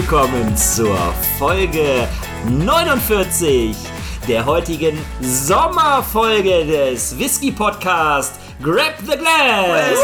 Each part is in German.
willkommen zur Folge 49 der heutigen Sommerfolge des Whisky Podcast Grab the Glass.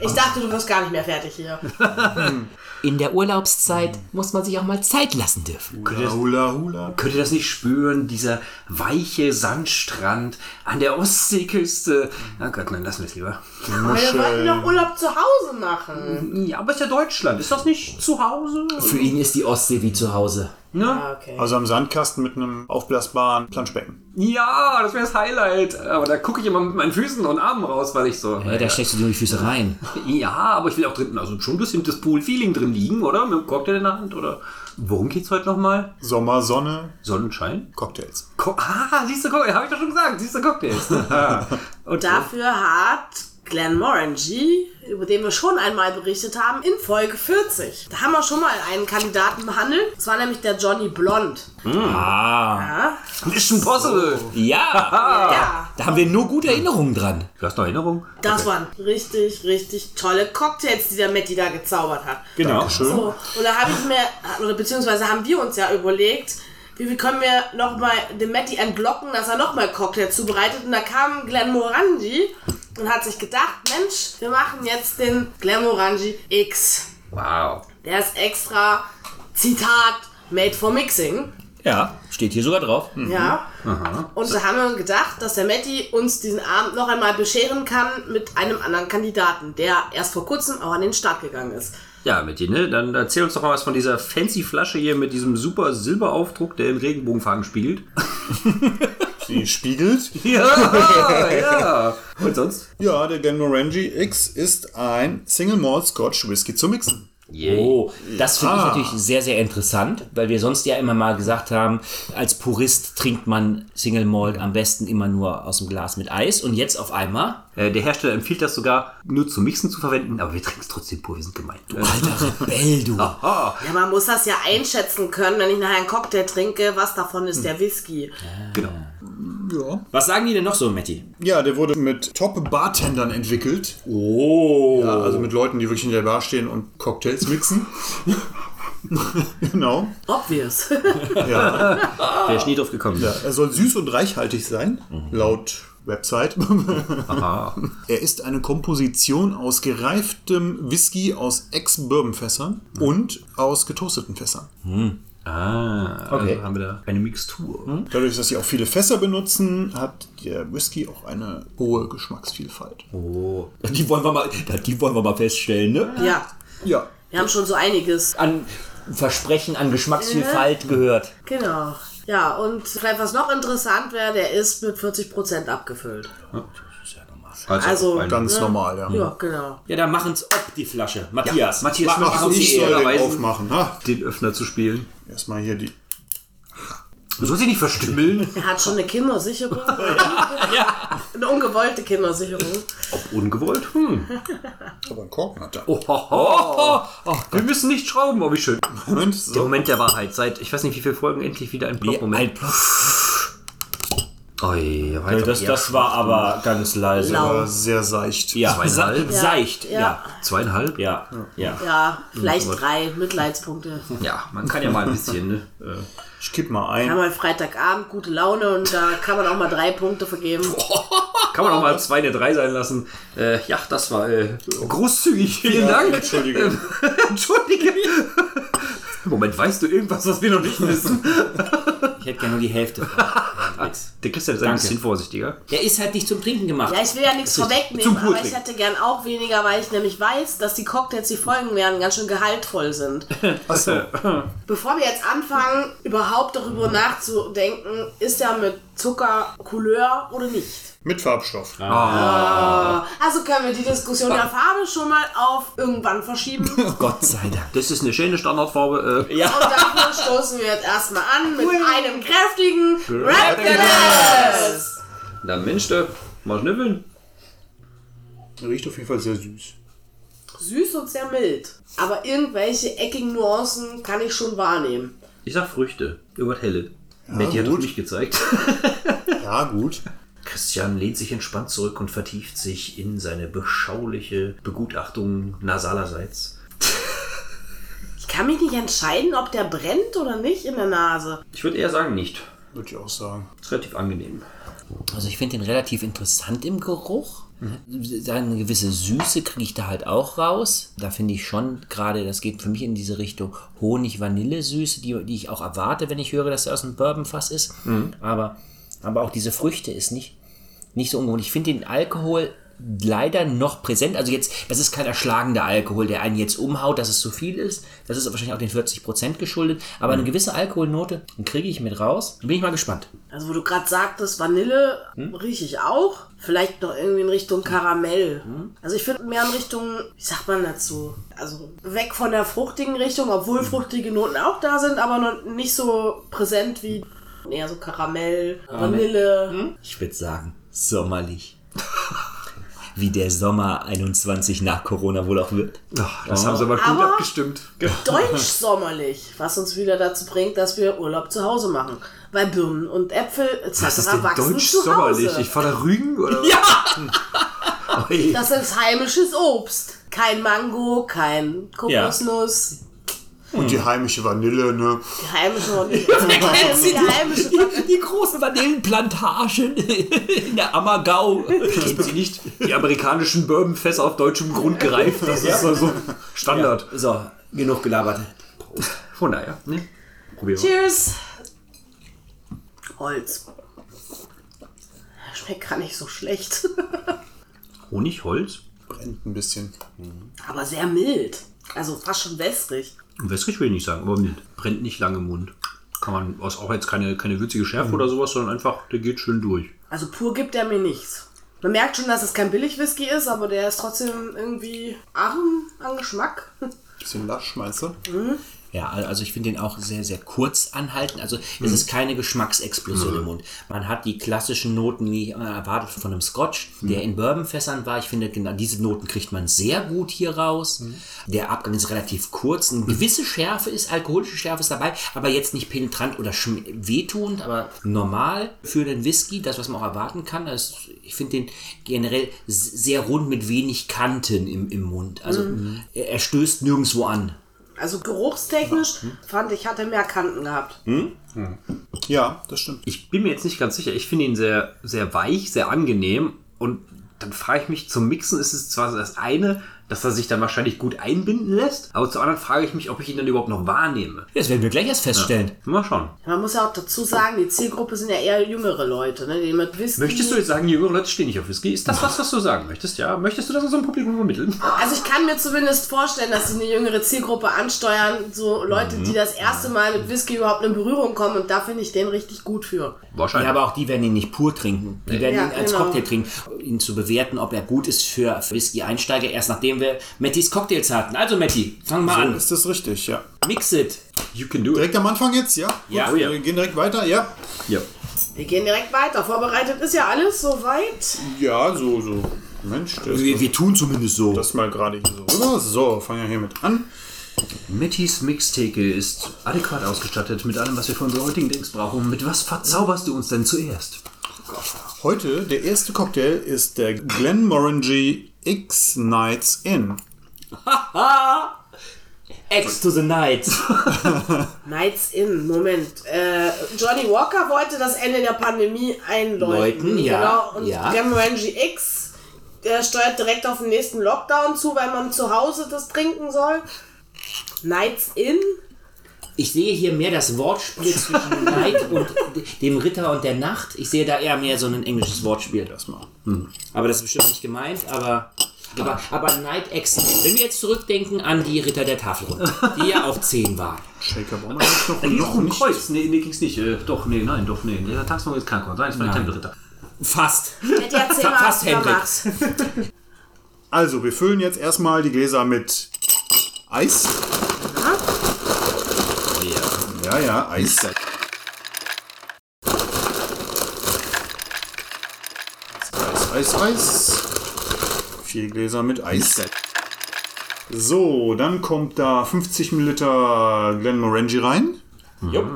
Ich dachte, du wirst gar nicht mehr fertig hier. In der Urlaubszeit muss man sich auch mal Zeit lassen dürfen. Hula, hula, hula. Könnt ihr das nicht spüren? Dieser weiche Sandstrand an der Ostseeküste. Na Gott, nein, lassen wir es lieber. Aber wir wollten doch Urlaub zu Hause machen. Ja, aber es ist ja Deutschland. Ist das nicht zu Hause? Für ihn ist die Ostsee wie zu Hause. Ne? Ah, okay. Also am Sandkasten mit einem aufblasbaren Planschbecken. Ja, das wäre das Highlight. Aber da gucke ich immer mit meinen Füßen und Armen raus, weil ich so. Ja, da steckst du dir die Füße rein. Ja, aber ich will auch drin, also schon ein bisschen das Pool-Feeling drin liegen, oder? Mit dem Cocktail in der Hand, oder? Worum geht's heute nochmal? Sommer, Sonne, Sonnenschein? Cocktails. Co ah, siehst du, Cocktail, habe ich doch schon gesagt, siehst du, Cocktails. Und dafür hat Glenmorangie, über den wir schon einmal berichtet haben, in Folge 40. Da haben wir schon mal einen Kandidaten behandelt. Das war nämlich der Johnny Blond. Ah. Ja. Mission Possible. Ja. ja. Da haben wir nur gute Erinnerungen dran. Du hast noch Erinnerung? Das waren richtig, richtig tolle Cocktails, die der Matti da gezaubert hat. Genau. So, und da habe ich mir, oder beziehungsweise haben wir uns ja überlegt, wie wie können wir nochmal den Matti entlocken, dass er nochmal Cocktails zubereitet. Und da kam Glenn Morangi und hat sich gedacht, Mensch, wir machen jetzt den Glenn Morangi X. Wow. Der ist extra, Zitat, made for mixing. Ja, steht hier sogar drauf. Ja. Und da haben wir gedacht, dass der Matti uns diesen Abend noch einmal bescheren kann mit einem anderen Kandidaten, der erst vor kurzem auch an den Start gegangen ist. Ja, Mitty, ne? Dann erzähl uns doch mal was von dieser fancy Flasche hier mit diesem super Silberaufdruck, der in Regenbogenfarben spiegelt. Sie spiegelt. Ja, ja. Und sonst? Ja, der Glenmorangie X ist ein Single Malt Scotch Whisky zum Mixen. Oh, das finde ich Ah. natürlich sehr, sehr interessant, weil wir sonst ja immer mal gesagt haben, als Purist trinkt man Single Malt am besten immer nur aus dem Glas mit Eis und jetzt auf einmal, Äh, der Hersteller empfiehlt das sogar nur zum Mixen zu verwenden, aber wir trinken es trotzdem pur, wir sind gemeint. alter Rebell, du. Ja, man muss das ja einschätzen können, wenn ich nachher einen Cocktail trinke, was davon ist der Whisky. Genau. Ja. Was sagen die denn noch so, Matti? Ja, der wurde mit Top-Bartendern entwickelt. Oh. Ja, also mit Leuten, die wirklich in der Bar stehen und Cocktails mixen. genau. Obvious. Ja. Wer ist nie drauf gekommen? ja. Er soll süß und reichhaltig sein, laut Website. Aha. Er ist eine Komposition aus gereiftem Whisky aus Ex-Bourbon-Fässern und aus getoasteten Fässern. Ah, Okay. also haben wir da eine Mixtur. Dadurch, dass sie auch viele Fässer benutzen, hat der Whisky auch eine hohe Geschmacksvielfalt. Oh. Die wollen wir mal, die wollen wir mal feststellen, ne? ja, Ja. wir haben schon so einiges. An Versprechen an Geschmacksvielfalt gehört. Genau. Ja, und vielleicht was noch interessant wäre, der ist mit 40% abgefüllt. Also, Ganz ne? normal, ja. Ja, genau. Ja, dann machen's ob die Flasche. Matthias. Matthias, mach, soll Ehre. den aufmachen. Ha? den Öffner zu spielen. Erstmal hier die. Du sollst dich nicht verstümmeln. Er hat schon eine Kindersicherung. Eine ungewollte Kindersicherung. Ob ungewollt? Hm. Aber einen Korken hat er. Oh, ho, ho. oh, wir müssen nicht schrauben, oh wie schön. Moment, Der so. Moment der Wahrheit. Seit, ich weiß nicht wie viele Folgen, endlich wieder ein Ja, ein Plop. Oi, jetzt Das, das war aber ganz leise. Lau. Aber sehr seicht. Ja, Zweieinhalb? se- seicht. Ja. Ja. Zweieinhalb? Ja. Ja. Ja, vielleicht drei Mitleidspunkte. Ja, man kann ja mal ein bisschen, ne? Äh, Ich kipp mal Wir haben ein. halt Freitagabend gute Laune und da kann man auch mal drei Punkte vergeben. Kann man auch mal zwei eine drei sein lassen. Äh, ja, das war äh, großzügig. Vielen Dank. Entschuldige. Entschuldige. Moment, weißt du irgendwas, was wir noch nicht wissen? Ich hätte gerne nur die Hälfte. Der Christian ist ein Danke. bisschen vorsichtiger. Der ist halt nicht zum Trinken gemacht. Ja, ich will ja nichts vorwegnehmen, aber ich hätte gern auch weniger, weil ich nämlich weiß, dass die Cocktails, die folgen werden, ganz schön gehaltvoll sind. Achso. Bevor wir jetzt anfangen, überhaupt darüber nachzudenken, ist er mit Zucker Couleur oder nicht? Mit Farbstoff. Also können wir die Diskussion der Farbe schon mal auf irgendwann verschieben. Und Gott sei Dank. Das ist eine schöne Standardfarbe. Äh, Ja. dafür stoßen wir jetzt erstmal an mit einem kräftigen Rap Guinness. na Mensch, da mal schnüffeln. Riecht auf jeden Fall sehr süß. Süß und sehr mild. Aber irgendwelche eckigen Nuancen kann ich schon wahrnehmen. Ich sag Früchte. Irgendwas helle. Betty hat mich gezeigt. Ja, gut. Christian lehnt sich entspannt zurück und vertieft sich in seine beschauliche Begutachtung nasalerseits. kann mich nicht entscheiden, ob der brennt oder nicht in der Nase. Ich würde eher sagen, nicht. Würde ich auch sagen. Ist relativ angenehm. Also ich finde den relativ interessant im Geruch. Eine gewisse Süße kriege ich da halt auch raus. Da finde ich schon gerade, das geht für mich in diese Richtung Honig-Vanille-Süße, die, die ich auch erwarte, wenn ich höre, dass er aus einem Bourbonfass ist. Aber, aber auch diese Früchte ist nicht, nicht so ungewohnt. Ich finde den Alkohol leider noch präsent. Also jetzt, das ist kein erschlagender Alkohol, der einen jetzt umhaut, dass es zu viel ist. Das ist wahrscheinlich auch den 40% geschuldet. Aber eine gewisse Alkoholnote kriege ich mit raus. Bin ich mal gespannt. Also wo du gerade sagtest, Vanille rieche ich auch. Vielleicht noch irgendwie in Richtung Karamell. Also ich finde mehr in Richtung, wie sagt man dazu? Also weg von der fruchtigen Richtung, obwohl fruchtige Noten auch da sind, aber noch nicht so präsent wie eher so Karamell, Vanille. Ich würde sagen, sommerlich. Wie der Sommer 21 nach Corona wohl auch wird. Ach, das haben sie aber gut Aber- abgestimmt. Deutsch sommerlich, was uns wieder dazu bringt, dass wir Urlaub zu Hause machen. Weil Birnen und Äpfel etc. Was ist denn wachsen deutsch zu sommerlich? Hause. Ich fahre da Rügen oder? Ja! Das ist heimisches Obst. Kein Mango, kein Kokosnuss. Und die heimische Vanille, ne? Die heimische und die, die heimische Die, die großen Vanillenplantagen in der Ammergau. Kennen Sie nicht die amerikanischen Bourbonfässer auf deutschem Grund gereift? Das ist so Standard. So, genug gelabert. Von daher, ne? Probieren wir. Cheers. Holz. Schmeckt gar nicht so schlecht. Honig, Holz. Brennt ein bisschen. Aber sehr mild. Also fast schon wässrig. Und wässrig will ich nicht sagen, aber. Brennt nicht lange im Mund. Kann man, ist auch jetzt keine, keine würzige Schärfe oder sowas, sondern einfach, der geht schön durch. Also pur gibt er mir nichts. Man merkt schon, dass es kein Billig-Whisky ist, aber der ist trotzdem irgendwie arm an Geschmack. Bisschen lasch, meinst du? Ja, also ich finde den auch sehr, sehr kurz anhalten. Also es ist keine Geschmacksexplosion im Mund. Man hat die klassischen Noten, wie man erwartet von einem Scotch, der in Bourbonfässern war. Ich finde, genau diese Noten kriegt man sehr gut hier raus. Der Abgang ist relativ kurz. Eine gewisse Schärfe ist, alkoholische Schärfe ist dabei, aber jetzt nicht penetrant oder wehtuend, aber normal für den Whisky, das, was man auch erwarten kann. Das, ich finde den generell sehr rund mit wenig Kanten im, im Mund. Also er, er stößt nirgendwo an. Also geruchstechnisch fand ich, hat er mehr Kanten gehabt. Ja, das stimmt. Ich bin mir jetzt nicht ganz sicher. Ich finde ihn sehr, sehr weich, sehr angenehm. Und dann frage ich mich, zum Mixen ist es zwar das eine, dass er sich dann wahrscheinlich gut einbinden lässt, aber zum anderen frage ich mich, ob ich ihn dann überhaupt noch wahrnehme. Das werden wir gleich erst feststellen. Mal schauen. Man muss ja auch dazu sagen, die Zielgruppe sind ja eher jüngere Leute, ne, die mit Whisky... Möchtest du jetzt sagen, jüngere Leute stehen nicht auf Whisky? Ist das was, was du sagen möchtest? Ja? Möchtest du das unserem Publikum vermitteln? Also ich kann mir zumindest vorstellen, dass sie eine jüngere Zielgruppe ansteuern, so Leute, die das erste Mal mit Whisky überhaupt in Berührung kommen und da finde ich den richtig gut für. Wahrscheinlich. Ja, aber auch die werden ihn nicht pur trinken. Die werden Ja, ihn als genau. Cocktail trinken. Ihn zu bewerten, ob er gut ist für Whisky-Einsteiger, erst nachdem wir Mattys Cocktails hatten. Also Matti, fang mal So an. ist das richtig, ja. Mix it. you can do it. Direkt am Anfang jetzt, ja? Ja. Gut, Oh ja. Wir gehen direkt weiter, ja. Ja. Wir gehen direkt weiter. Vorbereitet ist ja alles soweit. Ja, so, so. Mensch, das, Wir, wir tun zumindest so. das mal gerade hier so rüber. So, fangen wir hiermit an. Mittys Mixtheke ist adäquat ausgestattet mit allem, was wir für unsere heutigen Drinks brauchen. Mit was verzauberst du uns denn zuerst? Heute, der erste Cocktail ist der Glenmorangie X Nights In. X to the night. Nights in, Moment. Äh, Johnny Walker wollte das Ende der Pandemie einläuten. Läuten, ja, Genau. Und ja. Glenmorangie X, der steuert direkt auf den nächsten Lockdown zu, weil man zu Hause das trinken soll. Nights in. Ich sehe hier mehr das Wortspiel zwischen Night und dem Ritter und der Nacht. Ich sehe da eher mehr so ein englisches Wortspiel. Das mal. Aber das ist bestimmt nicht gemeint, aber. Aber, aber Night X, wenn wir jetzt zurückdenken an die Ritter der Tafelrunde, die ja auch 10 waren. Shaker wir jetzt noch, Noch noch ein nicht. Kreuz. Nee, nee, ging's nicht. Äh, doch, nee, nein, doch, nee. Der Tagsmorgen ist kein Kreuz. Nein, es war der Tempelritter. Fast. Ja Fast gemacht. Also, wir füllen jetzt erstmal die Gläser mit Eis. Ja, Eis. Eis, Eis, Eis. Vier Gläser mit Eis. So, dann kommt da 50 Milliliter Glenmorangie rein. Jupp.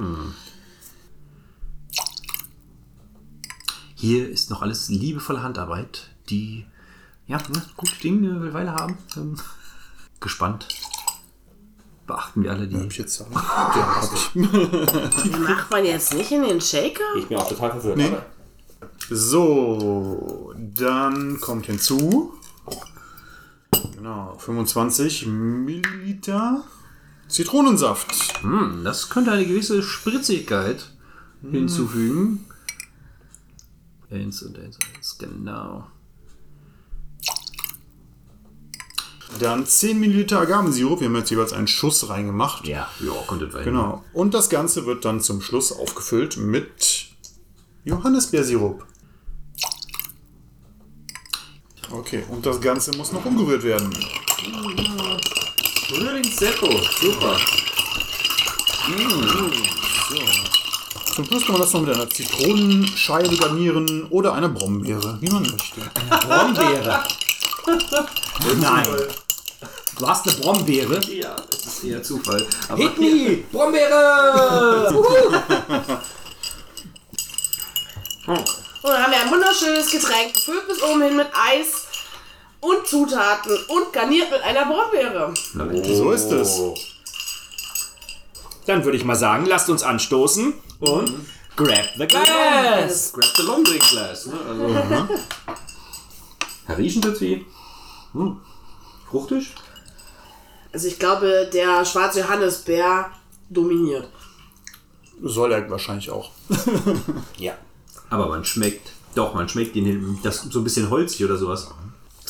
Hier ist noch alles liebevolle Handarbeit, die ja, ne, gute Dinge eine Weile haben. Ähm, gespannt. Beachten wir alle die. Hab ich jetzt sagen? Ja, hab ich. Macht man jetzt nicht in den Shaker? Ich bin auch total verwirrt. Nee. So, dann kommt hinzu. Genau, 25 Milliliter Zitronensaft. Hm, das könnte eine gewisse Spritzigkeit hinzufügen. Eins und eins, eins, genau. Dann 10 Milliliter Agavensirup. Wir haben jetzt jeweils einen Schuss reingemacht. Ja, ja, konnte sein. Genau. Und das Ganze wird dann zum Schluss aufgefüllt mit Johannisbeersirup. Okay, und das Ganze muss noch umgerührt werden. Rühring Seppo, super. Zum Schluss kann man das noch mit einer Zitronenscheibe garnieren oder einer Brombeere, wie man möchte. Brombeere. Nein. Du hast eine Brombeere. Ja, das ist eher Zufall. Aber Hit me! Brombeere! Und dann haben wir ein wunderschönes Getränk, gefüllt bis oben hin mit Eis und Zutaten und garniert mit einer Brombeere. So ist es. Dann würde ich mal sagen, lasst uns anstoßen und grab the glass. Grab the long drink glass. Ne? Also, Herr Riechen tut's wie? Hm. Fruchtig? Also ich glaube, der schwarze Johannisbeer dominiert. Soll er wahrscheinlich auch. Ja. Aber man schmeckt. Doch, man schmeckt ihn hinten. Das so ein bisschen holzig oder sowas.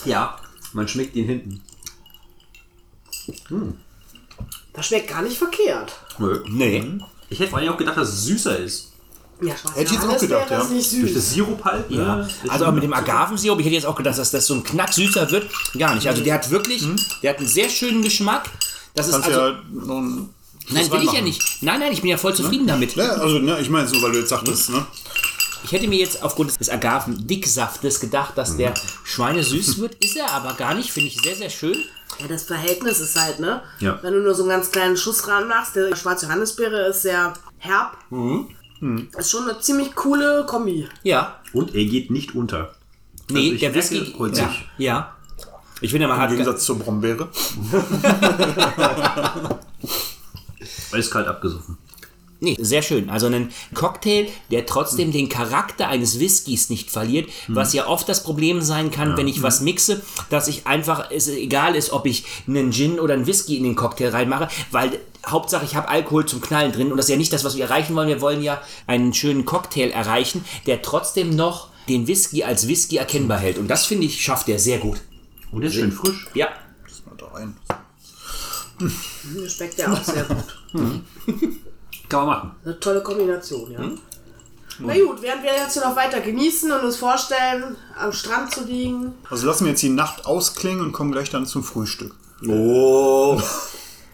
Ja, man schmeckt ihn hinten. Das schmeckt gar nicht verkehrt. Nö. Nee. Ich hätte eigentlich auch gedacht, dass es süßer ist. Ja, Hätte ich jetzt auch gedacht, ja. ist nicht Durch süß. das Sirup halt. Ja. Ne? Also auch mit dem Agavensirup, ich hätte jetzt auch gedacht, dass das so ein Knack süßer wird. Gar nicht. Also der hat wirklich, der hat einen sehr schönen Geschmack. Das ist Kannst also. ja Nein, will ich ja nicht. Nein, nein, ich bin ja voll zufrieden damit. Ja, also, ne, ich meine, so, weil du jetzt sagtest, ne? Ich hätte mir jetzt aufgrund des Agavendicksaftes gedacht, dass der Schweine süß wird. Ist er aber gar nicht. Finde ich sehr, sehr schön. Ja, das Verhältnis ist halt, ne? Ja. Wenn du nur so einen ganz kleinen Schuss ranmachst, der schwarze Johannisbeere ist sehr herb. Ist schon eine ziemlich coole Kombi. Ja. Und er geht nicht unter. Nee, Also ich der Whisky. holzig. Ja. ja. Ich finde, man Im. Gegensatz zur Brombeere. Eiskalt abgesoffen. Nee, sehr schön. Also ein Cocktail, der trotzdem den Charakter eines Whiskys nicht verliert, was ja oft das Problem sein kann, wenn ich was mixe, dass ich einfach, es egal ist, ob ich einen Gin oder einen Whisky in den Cocktail reinmache, weil Hauptsache ich habe Alkohol zum Knallen drin und das ist ja nicht das, was wir erreichen wollen. Wir wollen ja einen schönen Cocktail erreichen, der trotzdem noch den Whisky als Whisky erkennbar hält. Und das finde ich, schafft er sehr gut. Und er ist schön frisch. Ja. Mal da rein. Mir schmeckt der auch sehr gut. Kann man machen. Eine tolle Kombination, ja. Na gut, während wir jetzt hier noch weiter genießen und uns vorstellen, am Strand zu liegen. Also lassen wir jetzt die Nacht ausklingen und kommen gleich dann zum Frühstück. Oh.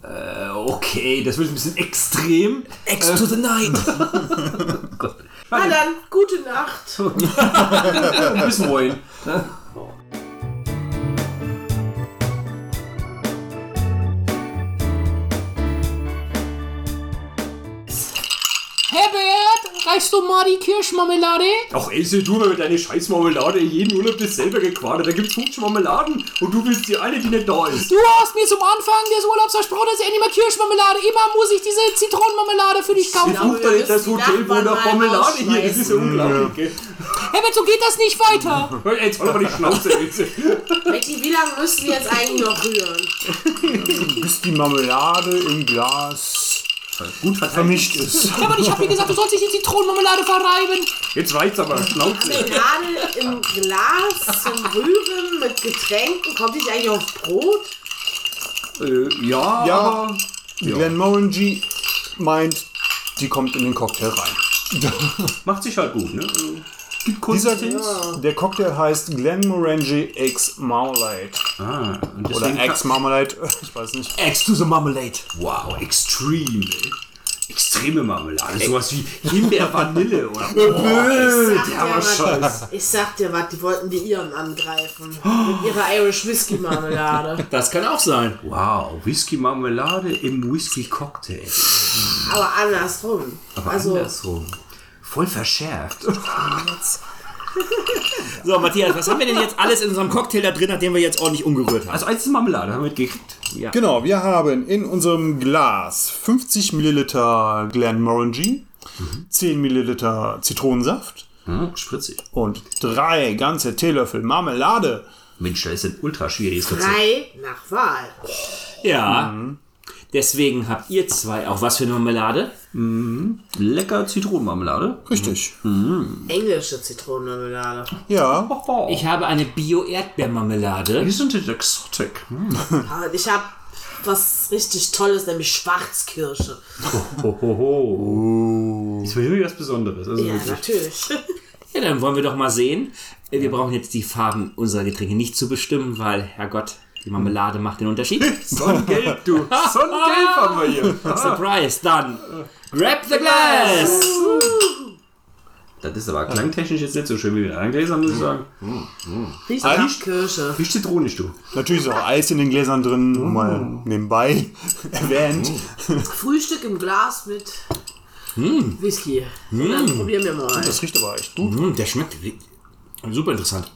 Äh, okay, das wird ein bisschen extrem. X to the night. Gott. Na dann, gute Nacht. Bis morgen. Herbert, reichst du mal die Kirschmarmelade? Ach, Else, du mal mit deiner Scheißmarmelade. Jeden Urlaub das selber gequadert. Da gibt's 50 Marmeladen und du willst die eine, die nicht da ist. Du hast mir zum Anfang des Urlaubs versprochen, dass ich endlich mal Kirschmarmelade. Immer muss ich diese Zitronenmarmelade für dich Ich kaufen. rufe doch nicht das Hotel, wo noch mal Marmelade hier. Das ist ja unglaublich. gell? Herbert, so geht das nicht weiter. Jetzt halt aber die Schnauze, Else. Betty, wie lange müssen wir jetzt eigentlich noch rühren? Bis die Marmelade im Glas Gut vermischt ist. Herbert, ich hab dir gesagt, du sollst nicht die Zitronenmarmelade verreiben. Jetzt reicht's aber. Gerade im Glas zum Rühren mit Getränken. Kommt die eigentlich auf Brot? Äh, ja, Ja. aber... Glenmorangie meint, die kommt in den Cocktail rein. Macht sich halt gut, ne? Gibt Kunst. Dieser, Der Cocktail heißt Glenmorangie X Marmalade. Ah, und Oder. X Marmalade, ich weiß nicht. X to the Marmalade. Wow, extrem, ey. Extreme Marmelade. Sowas wie Himbeer Vanille oder... Ich sag, der war was, scheiße. ich sag dir was, die wollten die Iren angreifen. Mit ihrer Irish Whisky Marmelade. Das kann auch sein. Wow, Whisky Marmelade im Whisky Cocktail. Aber andersrum. Aber also, andersrum. Voll verschärft. So, Matthias, was haben wir denn jetzt alles in unserem Cocktail da drin, nachdem wir jetzt ordentlich umgerührt haben? Also eins ist Marmelade, haben wir gekriegt. Ja. Genau, wir haben in unserem Glas 50 Milliliter Glenmorangie, 10 Milliliter Zitronensaft Hm, spritzig. und drei ganze Teelöffel Marmelade. Mensch, das ist ein ultra schwieriges Rezept. Drei nach Wahl. Ja. Deswegen habt ihr zwei auch was für eine Marmelade? Lecker Zitronenmarmelade. Richtig. Englische Zitronenmarmelade. Ja. Ich habe eine Bio-Erdbeermarmelade. Isn't it exotic? Hm. Aber ich habe was richtig Tolles, nämlich Schwarzkirsche. Ho, ho, ho. Ist wirklich was Besonderes. Also Ja, wirklich. natürlich. Ja, dann wollen wir doch mal sehen. Wir brauchen jetzt die Farben unserer Getränke nicht zu bestimmen, weil, Herrgott, die Marmelade macht den Unterschied. Sonnengelb, du. Sonnengelb haben wir hier. Surprise, dann grab the glass! Das ist aber klangtechnisch jetzt nicht so schön wie mit anderen Gläsern, muss ich sagen. Riecht nach Kirsche. Riecht zitronisch, du. Natürlich ist auch Eis in den Gläsern drin, nur mal nebenbei erwähnt. Frühstück im Glas mit Whisky. Dann probieren wir mal. Das riecht aber echt gut. Hm, der schmeckt wie- super interessant.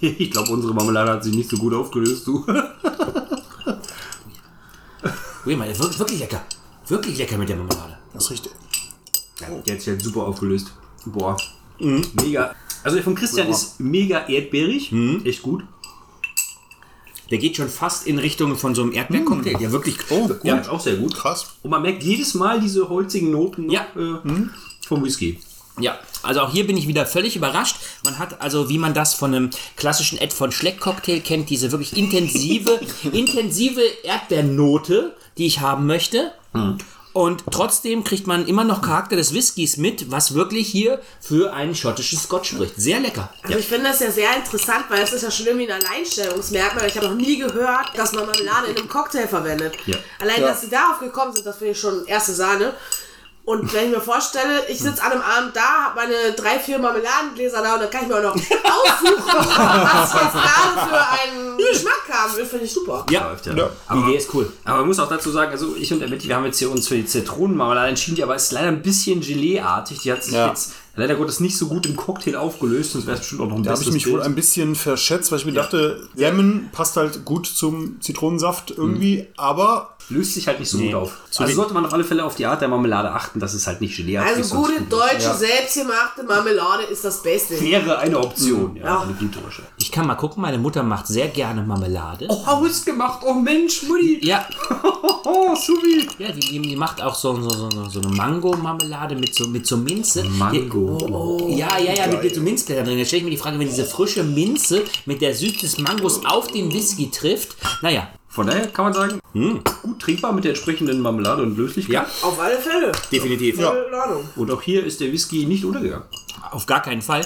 Ich glaube, unsere Marmelade hat sich nicht so gut aufgelöst, du. Ui, mal, wirklich, wirklich lecker. Wirklich lecker mit der Marmelade. Das riecht. Der hat sich halt super aufgelöst. Boah. Mega. Also der von Christian ist mega erdbeerig. Echt gut. Der geht schon fast in Richtung von so einem Erdbeercocktail. Ja, wirklich. Oh, gut. Ja, ist auch sehr gut. Krass. Und man merkt jedes Mal diese holzigen Noten Ja. äh, vom Whisky. Ja, also auch hier bin ich wieder völlig überrascht. Man hat also, wie man das von einem klassischen Ed von Schleck Cocktail kennt, diese wirklich intensive, intensive Erdbeernote, die ich haben möchte. Und trotzdem kriegt man immer noch Charakter des Whiskys mit, was wirklich hier für einen schottischen Scotch spricht. Sehr lecker. Also ich finde das ja sehr interessant, weil es ist ja schon irgendwie ein Alleinstellungsmerkmal. Ich habe noch nie gehört, dass man Marmelade in einem Cocktail verwendet. Ja. Allein, dass sie darauf gekommen sind, das finde ich schon erste Sahne. Und wenn ich mir vorstelle, ich sitze an einem Abend da, habe meine drei, vier Marmeladengläser da und dann kann ich mir auch noch aussuchen, was ich jetzt gerade für einen Geschmack haben will, finde ich super. Ja, Läuft ja. Ja. die Idee ist cool. Aber man muss auch dazu sagen, also ich und der Betty, wir haben jetzt hier uns für die Zitronenmarmelade entschieden, die aber ist leider ein bisschen Gelee-artig. Die hat sich Ja. jetzt leider Gottes nicht so gut im Cocktail aufgelöst, sonst wäre es bestimmt auch noch ein Da habe ich mich wohl Bild. ein bisschen verschätzt, weil ich mir dachte, Lemon passt halt gut zum Zitronensaft irgendwie, aber löst sich halt nicht so Nee. gut auf. Zu also sollte man auf alle Fälle auf die Art der Marmelade achten, dass es halt nicht Gelee-artig Also ist. sonst gute gut deutsche, Ja. selbstgemachte Marmelade ist das Beste. Wäre eine Option, ja, Ja. eine. Ich kann mal gucken, meine Mutter macht sehr gerne Marmelade. Oh, Haus gemacht, oh Mensch, Mutti. Ja, Oh, Subi. ja die, die, die macht auch so, so, so, so- so eine Mango-Marmelade mit so, mit so Minze. Mango. Die, ja, ja, ja, mit, mit so Minzblättern drin. Jetzt stelle ich mir die Frage, wenn diese frische Minze mit der Süße des Mangos auf den Whisky trifft. Naja, Von daher kann man sagen, gut trinkbar mit der entsprechenden Marmelade und Löslichkeit. ja, Auf alle Fälle. definitiv. Ordnung. Und auch hier ist der Whisky nicht untergegangen. Auf gar keinen Fall.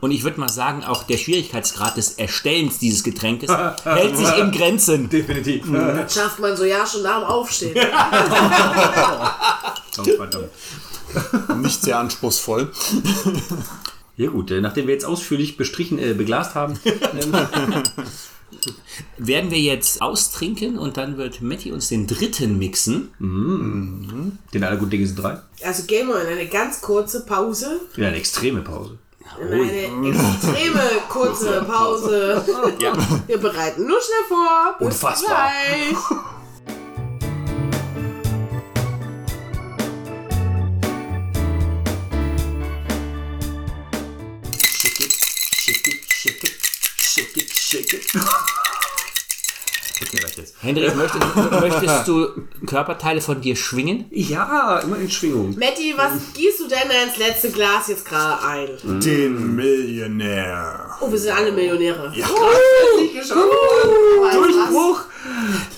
Und ich würde mal sagen, auch der Schwierigkeitsgrad des Erstellens dieses Getränkes hält sich in Grenzen. Definitiv. Das schafft man so ja schon nach dem Aufstehen. Oh, verdammt. nicht sehr anspruchsvoll. Ja gut, äh, nachdem wir jetzt ausführlich bestrichen, äh, beglast haben, ähm, Werden wir jetzt austrinken und dann wird Matti uns den dritten mixen. den aller guten Dinge sind drei. Also gehen wir in eine ganz kurze Pause. In eine extreme Pause. In eine extreme kurze Pause. Wir bereiten nur schnell vor. Bis Unfassbar. gleich. Hendrik, möchtest, möchtest du Körperteile von dir schwingen? Ja, immer in Schwingung. Matti, was gießt du denn ins letzte Glas jetzt gerade ein? Den Millionär. Oh, wir sind alle Millionäre. Ja. Durchbruch!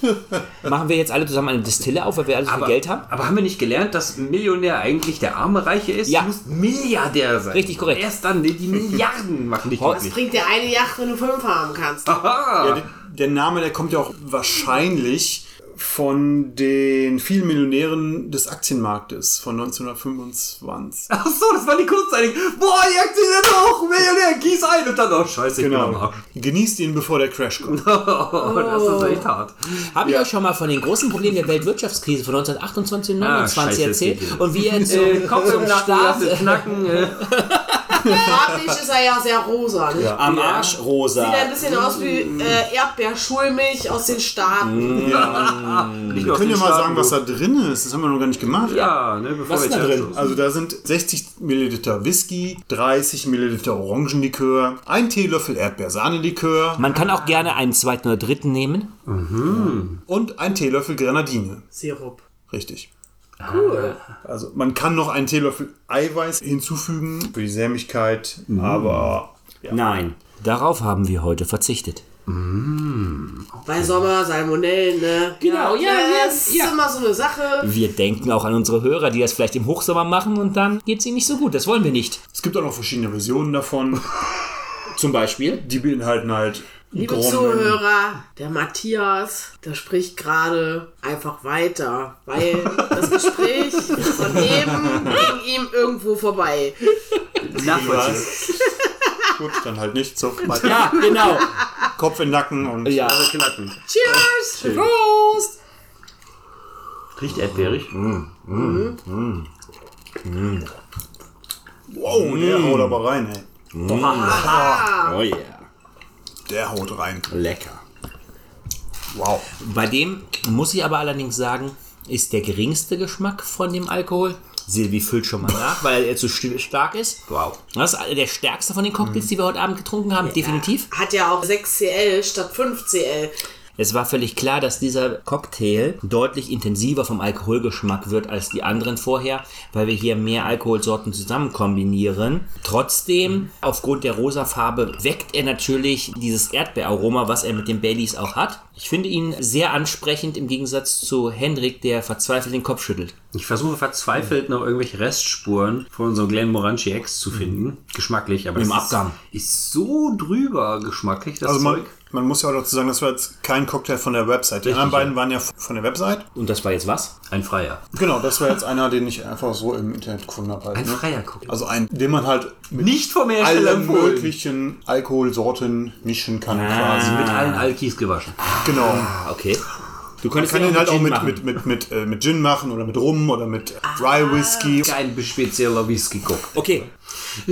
Machen wir jetzt alle zusammen eine Distille auf, weil wir alle so viel Aber, Geld haben? aber haben wir nicht gelernt, dass ein Millionär eigentlich der arme Reiche ist? Ja. Du musst Milliardär sein. Richtig korrekt. Erst dann, die, die Milliarden machen dich Was bringt dir eine Yacht, wenn du fünf haben kannst? Aha. Ja, der, Name, der kommt ja auch wahrscheinlich von den vielen Millionären des Aktienmarktes von 1925. Ach so, das war die Kurzzeitung. Boah, die Aktien sind hoch, Millionär, gieß ein und dann, oh scheiße, ich bin am Genau. Genießt ihn, bevor der Crash kommt. Oh, das ist echt hart. Habe ich euch schon mal von den großen Problemen der Weltwirtschaftskrise von 1928 und Ah, 1929 scheiße, erzählt? Und wie er zum, Äh, Kopf zum es knacken. Äh. Farblich ist er ja sehr rosa. Ne? Am Arsch rosa. Sieht ein bisschen aus wie äh, Erdbeerschulmilch aus den Staaten. Nicht nur Wir aus können ja mal sagen, was da drin ist. Das haben wir noch gar nicht gemacht. Ja, ne, bevor Was wir ist da jetzt drin? Also da sind 60 Milliliter Whisky, 30 Milliliter Orangenlikör, ein Teelöffel Erdbeersahnelikör Man kann auch gerne einen zweiten oder dritten nehmen. und ein Teelöffel Grenadine. Sirup. Richtig. Cool. Also man kann noch einen Teelöffel Eiweiß hinzufügen für die Sämigkeit, aber Nein. Darauf haben wir heute verzichtet. Bei Sommer, Salmonellen, ne? Genau, ja, ja, Das ist ja. immer so eine Sache. Wir denken auch an unsere Hörer, die das vielleicht im Hochsommer machen und dann geht es ihnen nicht so gut. Das wollen wir nicht. es gibt auch noch verschiedene Versionen davon. Zum Beispiel. Die beinhalten halt Liebe Grom- Zuhörer, der Matthias, der spricht gerade einfach weiter, weil das Gespräch von eben ging ihm irgendwo vorbei. Nachvollziehen. Gut, dann halt nicht so. Ja, genau. Kopf in den Nacken und Ja. Knacken. Cheers! Prost! Riecht erdbeerig. wow, der haut aber rein, ey. Oh yeah. Der haut rein. Lecker. Wow. Bei dem muss ich aber allerdings sagen, ist der geringste Geschmack von dem Alkohol. Silvi füllt schon mal nach, weil er zu st- stark ist. Wow. Das ist der stärkste von den Cocktails, die wir heute Abend getrunken haben, definitiv. Hat ja auch 6cl statt 5cl. Es war völlig klar, dass dieser Cocktail deutlich intensiver vom Alkoholgeschmack wird als die anderen vorher, weil wir hier mehr Alkoholsorten zusammen kombinieren. Trotzdem, aufgrund der rosa Farbe, weckt er natürlich dieses Erdbeeraroma, was er mit dem Baileys auch hat. Ich finde ihn sehr ansprechend im Gegensatz zu Hendrik, der verzweifelt den Kopf schüttelt. Ich versuche verzweifelt noch irgendwelche Restspuren von unserem Glen Moranchi X zu finden. Geschmacklich, aber Im Abgang. Ist, so drüber geschmacklich, das Also man, Zeug. man muss ja auch dazu sagen, das war jetzt kein Cocktail von der Website. Die anderen ja. beiden waren ja von der Website. Und das war jetzt was? Ein freier. Genau, das war jetzt einer, den ich einfach so im Internet gefunden habe. Halt, Ein ne? freier Cocktail. Also ein, den man halt mit Nicht vom Hersteller allen möglichen Alkoholsorten mischen kann quasi. Mit allen Alkis gewaschen. Genau. Ah, okay. Du könntest Man kann den den halt auch mit, machen. mit, mit, mit, äh, mit Gin machen oder mit Rum oder mit Dry Whisky. Kein spezieller Whisky-Cock. Okay,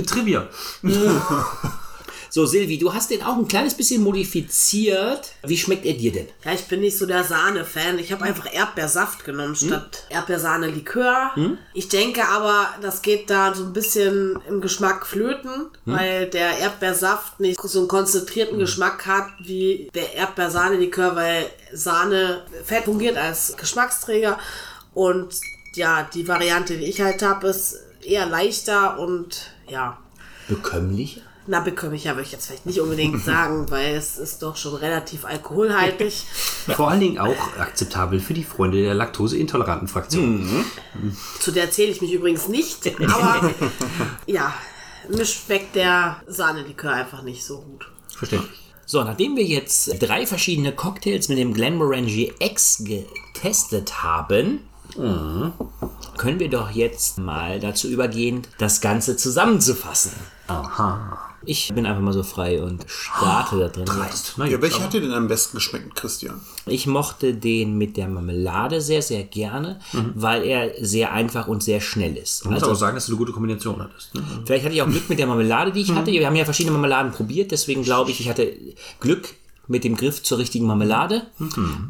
Trivia. so Silvi, du hast den auch ein kleines bisschen modifiziert. Wie schmeckt er dir denn? Ja, ich bin nicht so der Sahne-Fan. Ich habe einfach Erdbeersaft genommen statt Erdbeersahne-Likör. Ich denke aber, das geht da so ein bisschen im Geschmack flöten, weil der Erdbeersaft nicht so einen konzentrierten Geschmack hat wie der Erdbeersahne-Likör, weil Sahne Fett fungiert als Geschmacksträger und ja, die Variante, die ich halt habe, ist eher leichter und ja, Bekömmlich? Na, bekömmlicher würde ich jetzt vielleicht nicht unbedingt sagen, weil es ist doch schon relativ alkoholhaltig. Vor allen Dingen auch akzeptabel für die Freunde der laktoseintoleranten Fraktion. Zu der zähle ich mich übrigens nicht, aber ja, mir schmeckt der Sahnelikör einfach nicht so gut. Verständlich. So, nachdem wir jetzt drei verschiedene Cocktails mit dem Glenmorangie X getestet haben, können wir doch jetzt mal dazu übergehen, das Ganze zusammenzufassen. Aha. Ich bin einfach mal so frei und starte da drin. Dreist. Na Ja, welcher aber- hat dir denn am besten geschmeckt, Christian? Ich mochte den mit der Marmelade sehr, sehr gerne, weil er sehr einfach und sehr schnell ist. Ich muss Also auch sagen, dass du eine gute Kombination hattest. Ne? Vielleicht hatte ich auch Glück mit der Marmelade, die ich hatte. Wir haben ja verschiedene Marmeladen probiert, deswegen glaube ich, ich hatte Glück mit dem Griff zur richtigen Marmelade.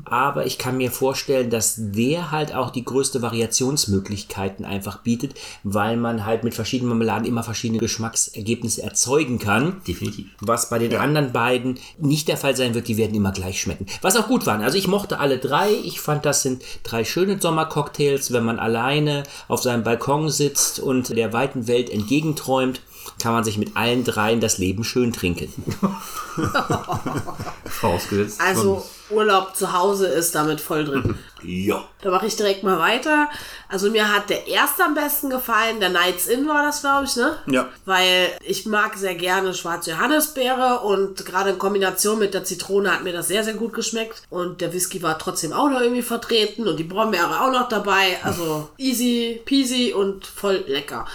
Aber ich kann mir vorstellen, dass der halt auch die größte Variationsmöglichkeiten einfach bietet, weil man halt mit verschiedenen Marmeladen immer verschiedene Geschmacksergebnisse erzeugen kann. Definitiv. Was bei den anderen beiden nicht der Fall sein wird, die werden immer gleich schmecken. Was auch gut waren. Also ich mochte alle drei. Ich fand, das sind drei schöne Sommercocktails. Wenn man alleine auf seinem Balkon sitzt und der weiten Welt entgegenträumt, kann man sich mit allen dreien das Leben schön trinken. Vorausgesetzt. Also Urlaub zu Hause ist damit voll drin. Ja. Da mache ich direkt mal weiter. Also mir hat der erste am besten gefallen, der Nights In war das, glaube ich, ne? Ja. Weil ich mag sehr gerne schwarze Johannisbeere und gerade in Kombination mit der Zitrone hat mir das sehr, sehr gut geschmeckt. Und der Whisky war trotzdem auch noch irgendwie vertreten und die Brombeere auch noch dabei. Also easy peasy und voll lecker.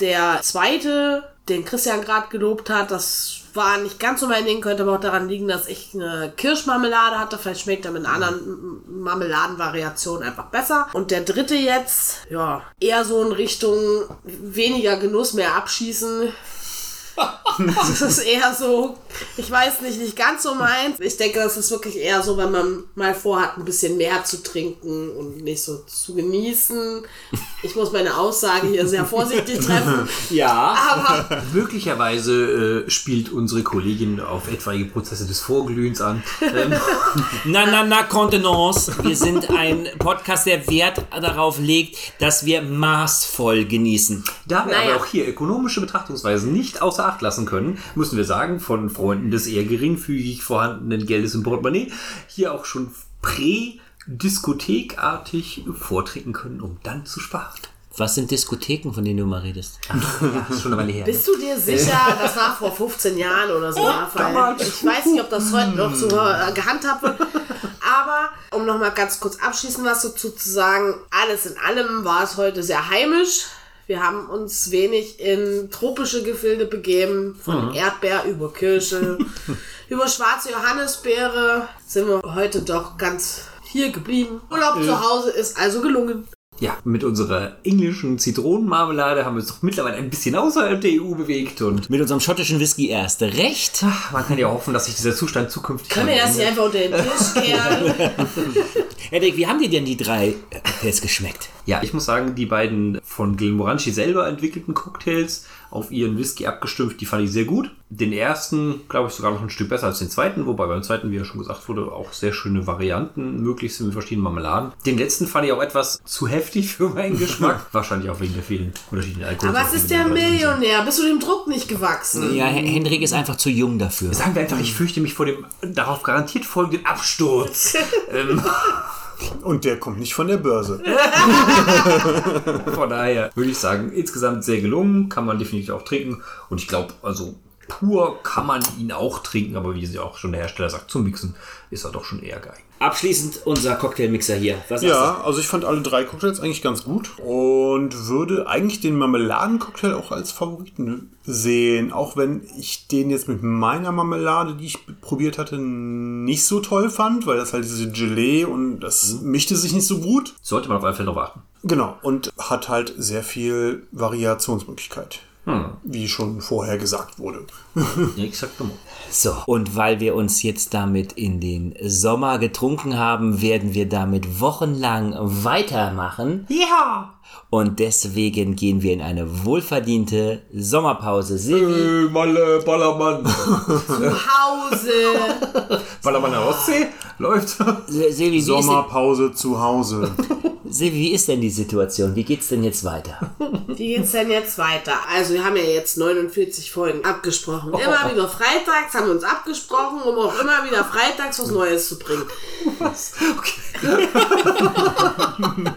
Der zweite, den Christian gerade gelobt hat, das war nicht ganz so mein Ding, könnte aber auch daran liegen, dass ich eine Kirschmarmelade hatte. Vielleicht schmeckt er mit einer anderen Marmeladenvariation einfach besser. Und der dritte jetzt, ja, eher so in Richtung weniger Genuss, mehr abschießen. Das ist eher so, ich weiß nicht, nicht ganz so meins. Ich denke, das ist wirklich eher so, wenn man mal vorhat, ein bisschen mehr zu trinken und nicht so zu genießen. Ich muss meine Aussage hier sehr vorsichtig treffen. Ja. Aber Möglicherweise äh, spielt unsere Kollegin auf etwaige Prozesse des Vorglühens an. Ähm, Na, na, na, Kontenance. Wir sind ein Podcast, der Wert darauf legt, dass wir maßvoll genießen. da wir Naja. aber auch hier ökonomische Betrachtungsweisen nicht außer Acht lassen können, müssen wir sagen, von Freunden des eher geringfügig vorhandenen Geldes im Portemonnaie hier auch schon prä-diskothekartig vortrinken können, um dann zu sparen. Was sind Diskotheken, von denen du mal redest? Ja, ist schon eine Weile her. bist du dir sicher, das war vor 15 Jahren oder so, damals. Ich weiß nicht, ob das heute noch so äh, gehandhabt wird. Aber, um nochmal ganz kurz abschließend was dazu zu sagen, alles in allem war es heute sehr heimisch. Wir haben uns wenig in tropische Gefilde begeben, von Erdbeer über Kirsche, über schwarze Johannisbeere sind wir heute doch ganz hier geblieben. Urlaub zu Hause ist also gelungen. Ja, mit unserer englischen Zitronenmarmelade haben wir uns doch mittlerweile ein bisschen außerhalb der EU bewegt und Mit unserem schottischen Whisky erst recht. man kann ja hoffen, dass sich dieser Zustand zukünftig Können wir das hier einfach unter den Tisch kehren? Hedwig, wie haben dir denn die drei Cocktails geschmeckt? Ja, ich muss sagen, die beiden von Glenmorangie selber entwickelten Cocktails auf ihren Whisky abgestimmt, die fand ich sehr gut. Den ersten, glaube ich, sogar noch ein Stück besser als den zweiten, wobei beim zweiten, wie ja schon gesagt wurde, auch sehr schöne Varianten möglich sind mit verschiedenen Marmeladen. Den letzten fand ich auch etwas zu heftig für meinen Geschmack. Wahrscheinlich auch wegen der vielen unterschiedlichen Alkohol. Aber es ist der Millionär. Bist du dem Druck nicht gewachsen? Ja, Hendrik ist einfach zu jung dafür. Sagen wir einfach, ich fürchte mich vor dem darauf garantiert folgenden Absturz. ähm, Und der kommt nicht von der Börse. Von daher würde ich sagen, insgesamt sehr gelungen, kann man definitiv auch trinken. Und ich glaube, also pur kann man ihn auch trinken, aber wie sie auch schon der Hersteller sagt, zum Mixen ist er doch schon eher geeignet. Abschließend unser Cocktailmixer hier. Was Ja, also ich fand alle drei Cocktails eigentlich ganz gut und würde eigentlich den Marmeladencocktail auch als Favoriten sehen, auch wenn ich den jetzt mit meiner Marmelade, die ich probiert hatte, nicht so toll fand, weil das halt diese Gelee und das mischte sich nicht so gut. Sollte man auf alle Fälle darauf achten. Genau, und hat halt sehr viel Variationsmöglichkeit, wie schon vorher gesagt wurde. Ja, exakt. genau. So, und weil wir uns jetzt damit in den Sommer getrunken haben, werden wir damit wochenlang weitermachen. Ja! Und deswegen gehen wir in eine wohlverdiente Sommerpause. Silvi, Äh, Malle, Ballermann. Hause. Ballermann der Ostsee? Läuft. Silvi, Sommerpause zu Hause. Silvi, wie ist denn die Situation? Wie geht's denn jetzt weiter? Wie geht's denn jetzt weiter? Also, wir haben ja jetzt 49 Folgen abgesprochen. Immer wieder freitags haben wir uns abgesprochen, um auch immer wieder freitags was Neues zu bringen.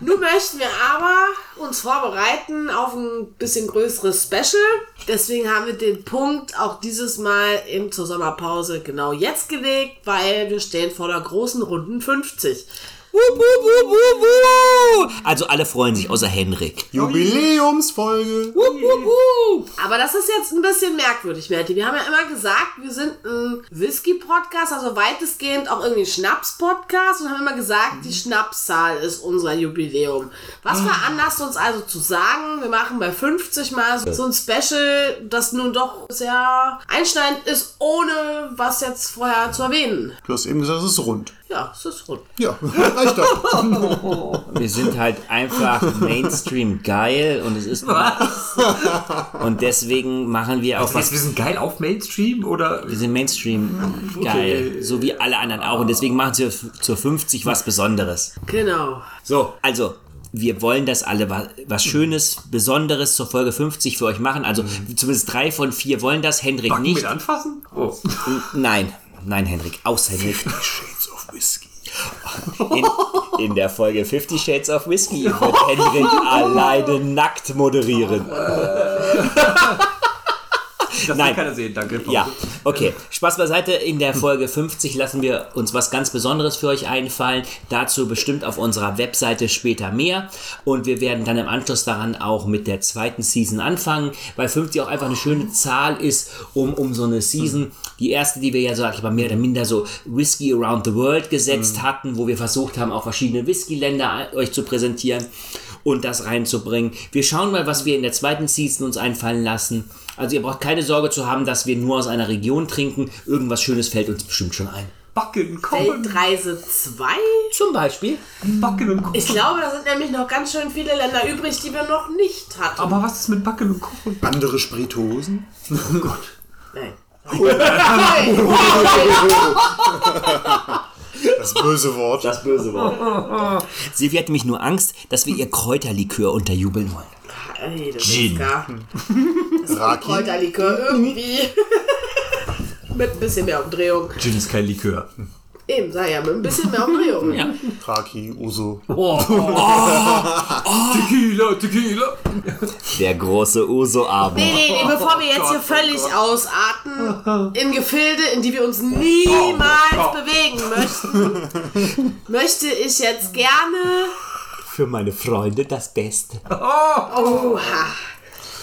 Nun möchten wir aber uns vorbereiten auf ein bisschen größeres Special. Deswegen haben wir den Punkt auch dieses Mal eben zur Sommerpause genau jetzt gelegt, weil wir stehen vor der großen Runden 50. Wup, wup, wup, wup, wup. Also alle freuen sich, außer Henrik. Jubiläumsfolge. Aber das ist jetzt ein bisschen merkwürdig, Merti. Wir haben ja immer gesagt, wir sind ein Whisky-Podcast, also weitestgehend auch irgendwie ein Schnaps-Podcast und haben immer gesagt, die Schnapszahl ist unser Jubiläum. Was veranlasst uns also zu sagen, wir machen bei 50 Mal so ein Special, das nun doch sehr einschneidend ist, ohne was jetzt vorher zu erwähnen. Du hast eben gesagt, es ist rund. Ja, es ist rund. Ja, reicht doch. Wir sind halt einfach Mainstream geil und es ist und deswegen machen wir auch Was, was wir sind geil auf Mainstream oder? wir sind Mainstream geil, so wie alle anderen auch und deswegen machen sie zur 50 was Besonderes. Genau. So, also wir wollen das alle was, was Schönes, Besonderes zur Folge 50 für euch machen. Also zumindest drei von vier wollen das, Hendrik Backen nicht. mit anfassen? Oh. Nein, nein, Hendrik, außer Henrik. Whiskey. In, in der Folge 50 Shades of Whiskey wird Hendrik alleine nackt moderieren. Das Nein. will keiner sehen, danke. Ja, okay. Spaß beiseite. In der Folge 50 lassen wir uns was ganz Besonderes für euch einfallen. Dazu bestimmt auf unserer Webseite später mehr. Und wir werden dann im Anschluss daran auch mit der zweiten Season anfangen, weil 50 auch einfach eine schöne Zahl ist, um, um so eine Season, die erste, die wir ja, sag ich mal, mehr oder minder so Whisky Around the World gesetzt hatten, wo wir versucht haben, auch verschiedene Whisky-Länder euch zu präsentieren und das reinzubringen. Wir schauen mal, was wir in der zweiten Season uns einfallen lassen. Also ihr braucht keine Sorge zu haben, dass wir nur aus einer Region trinken. Irgendwas Schönes fällt uns bestimmt schon ein. Backen, kochen. Weltreise 2? Zum Beispiel. Backen und kochen. Ich glaube, da sind nämlich noch ganz schön viele Länder übrig, die wir noch nicht hatten. Aber was ist mit Backen und kochen? Andere Spirituosen? Nein. Das böse Wort. Das böse Wort. Sie hat nämlich nur Angst, dass wir ihr Kräuterlikör unterjubeln wollen. Ey, das Gin. ist gar Raki. Kräuterlikör irgendwie. mit ein bisschen mehr Umdrehung. Gin ist kein Likör. Eben, sag ja, mit ein bisschen mehr Umdrehung. Ja. Raki, Uso. Tequila, Tequila. Der große Uso-Abend. Nee, nee, nee, bevor wir jetzt hier völlig ausarten in Gefilde, in die wir uns niemals bewegen möchten, möchte ich jetzt gerne, Für meine Freunde das Beste. oha,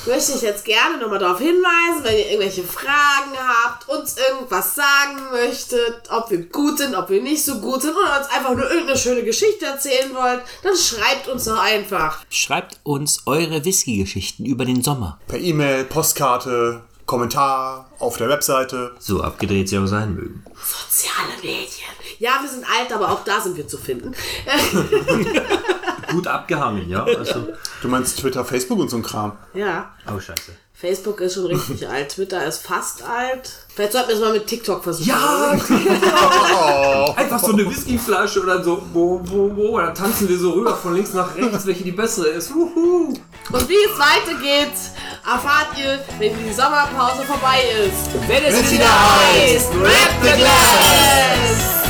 möchte ich jetzt gerne nochmal darauf hinweisen, wenn ihr irgendwelche Fragen habt, uns irgendwas sagen möchtet, ob wir gut sind, ob wir nicht so gut sind oder uns einfach nur irgendeine schöne Geschichte erzählen wollt, dann schreibt uns doch einfach. Schreibt uns eure Whisky-Geschichten über den Sommer. Per E-Mail, Postkarte, Kommentar auf der Webseite. So abgedreht sie auch sein mögen. Soziale Medien. Ja, wir sind alt, aber auch da sind wir zu finden. Gut abgehangen, ja? Also, Du meinst Twitter, Facebook und so ein Kram. ja. oh, scheiße. Facebook ist schon richtig alt. Twitter ist fast alt. Vielleicht sollten wir es mal mit TikTok versuchen. Ja! Einfach so eine Whiskyflasche oder so, wo, wo, wo, dann tanzen wir so rüber von links nach rechts, welche die bessere ist. Wuhu. Und wie es weitergeht, erfahrt ihr, wenn die Sommerpause vorbei ist. Wenn es Wieder heißt, Rap the Glass!